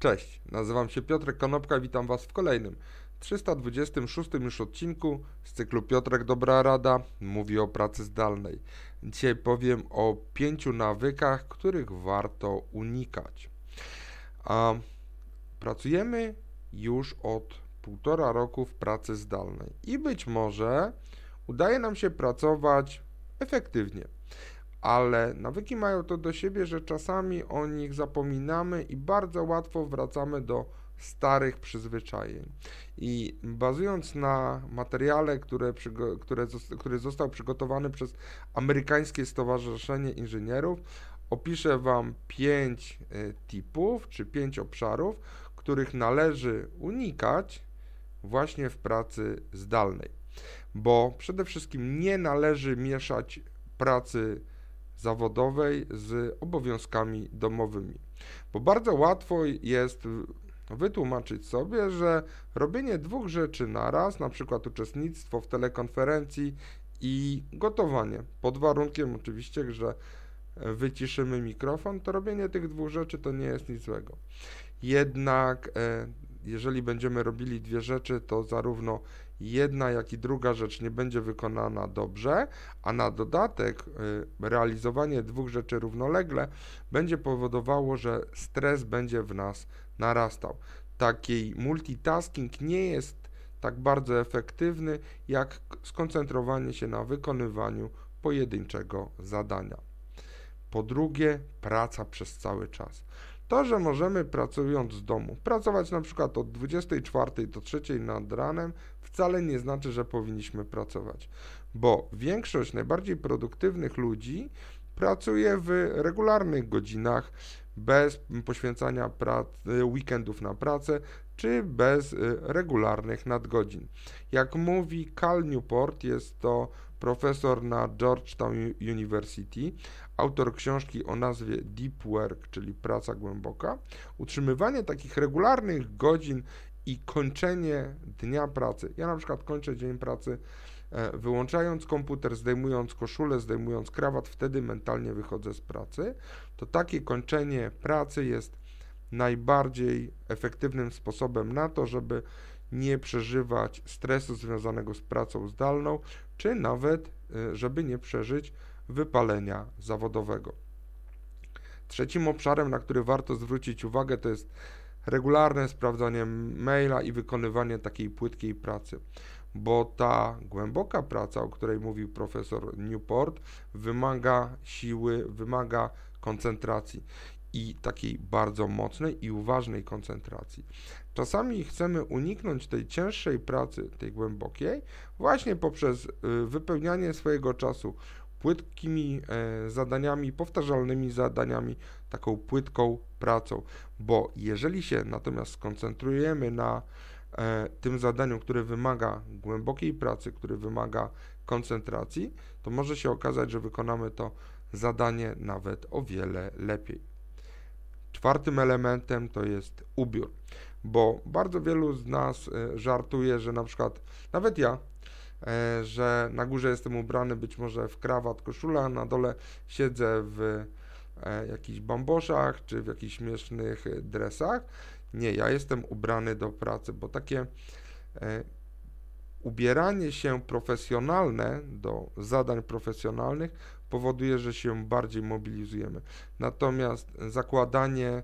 Cześć, nazywam się Piotrek Konopka, witam Was w kolejnym 326 już odcinku z cyklu Piotrek Dobra Rada mówi o pracy zdalnej. Dzisiaj powiem o pięciu nawykach, których warto unikać. A pracujemy już od półtora roku w pracy zdalnej i być może udaje nam się pracować efektywnie ale nawyki mają to do siebie, że czasami o nich zapominamy i bardzo łatwo wracamy do starych przyzwyczajeń. I bazując na materiale, które, które, który został przygotowany przez Amerykańskie Stowarzyszenie Inżynierów, opiszę Wam pięć e, tipów czy pięć obszarów, których należy unikać właśnie w pracy zdalnej. Bo przede wszystkim nie należy mieszać pracy zawodowej z obowiązkami domowymi. Bo bardzo łatwo jest wytłumaczyć sobie, że robienie dwóch rzeczy naraz, na przykład uczestnictwo w telekonferencji i gotowanie, pod warunkiem oczywiście, że wyciszymy mikrofon, to robienie tych dwóch rzeczy to nie jest nic złego. Jednak e, jeżeli będziemy robili dwie rzeczy, to zarówno jedna, jak i druga rzecz nie będzie wykonana dobrze, a na dodatek y, realizowanie dwóch rzeczy równolegle będzie powodowało, że stres będzie w nas narastał. Taki multitasking nie jest tak bardzo efektywny, jak skoncentrowanie się na wykonywaniu pojedynczego zadania. Po drugie, praca przez cały czas. To, że możemy pracując z domu, pracować na przykład od 24 do 3 nad ranem, wcale nie znaczy, że powinniśmy pracować, bo większość najbardziej produktywnych ludzi pracuje w regularnych godzinach, bez poświęcania weekendów na pracę, czy bez y, regularnych nadgodzin. Jak mówi Cal Newport, jest to profesor na Georgetown University, autor książki o nazwie Deep Work, czyli praca głęboka. Utrzymywanie takich regularnych godzin i kończenie dnia pracy. Ja na przykład kończę dzień pracy e, wyłączając komputer, zdejmując koszulę, zdejmując krawat, wtedy mentalnie wychodzę z pracy. To takie kończenie pracy jest najbardziej efektywnym sposobem na to, żeby nie przeżywać stresu związanego z pracą zdalną, czy nawet, e, żeby nie przeżyć wypalenia zawodowego. Trzecim obszarem, na który warto zwrócić uwagę, to jest regularne sprawdzanie maila i wykonywanie takiej płytkiej pracy, bo ta głęboka praca, o której mówił profesor Newport, wymaga siły, wymaga koncentracji i takiej bardzo mocnej i uważnej koncentracji. Czasami chcemy uniknąć tej cięższej pracy, tej głębokiej, właśnie poprzez y, wypełnianie swojego czasu płytkimi e, zadaniami, powtarzalnymi zadaniami, taką płytką pracą, bo jeżeli się natomiast skoncentrujemy na e, tym zadaniu, które wymaga głębokiej pracy, które wymaga koncentracji, to może się okazać, że wykonamy to zadanie nawet o wiele lepiej. Czwartym elementem to jest ubiór, bo bardzo wielu z nas e, żartuje, że na przykład nawet ja że na górze jestem ubrany być może w krawat, koszula, na dole siedzę w e, jakichś bamboszach czy w jakichś śmiesznych dresach. Nie, ja jestem ubrany do pracy, bo takie e, ubieranie się profesjonalne do zadań profesjonalnych powoduje, że się bardziej mobilizujemy. Natomiast zakładanie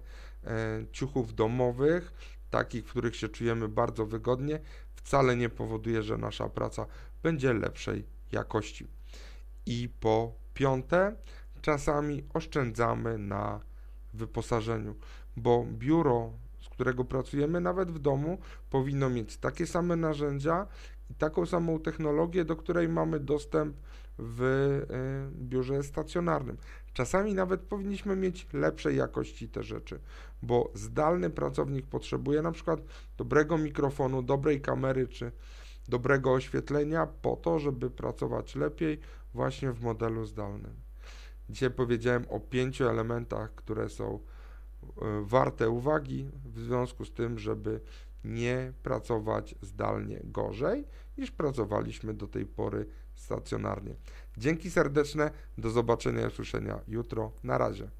ciuchów domowych, takich, w których się czujemy bardzo wygodnie, wcale nie powoduje, że nasza praca będzie lepszej jakości. I po piąte, czasami oszczędzamy na wyposażeniu, bo biuro, z którego pracujemy nawet w domu, powinno mieć takie same narzędzia i taką samą technologię, do której mamy dostęp w y, biurze stacjonarnym. Czasami nawet powinniśmy mieć lepszej jakości te rzeczy, bo zdalny pracownik potrzebuje na przykład dobrego mikrofonu, dobrej kamery czy dobrego oświetlenia po to, żeby pracować lepiej właśnie w modelu zdalnym. Dzisiaj powiedziałem o pięciu elementach, które są e, warte uwagi w związku z tym, żeby nie pracować zdalnie gorzej niż pracowaliśmy do tej pory stacjonarnie. Dzięki serdeczne, do zobaczenia i usłyszenia jutro. Na razie.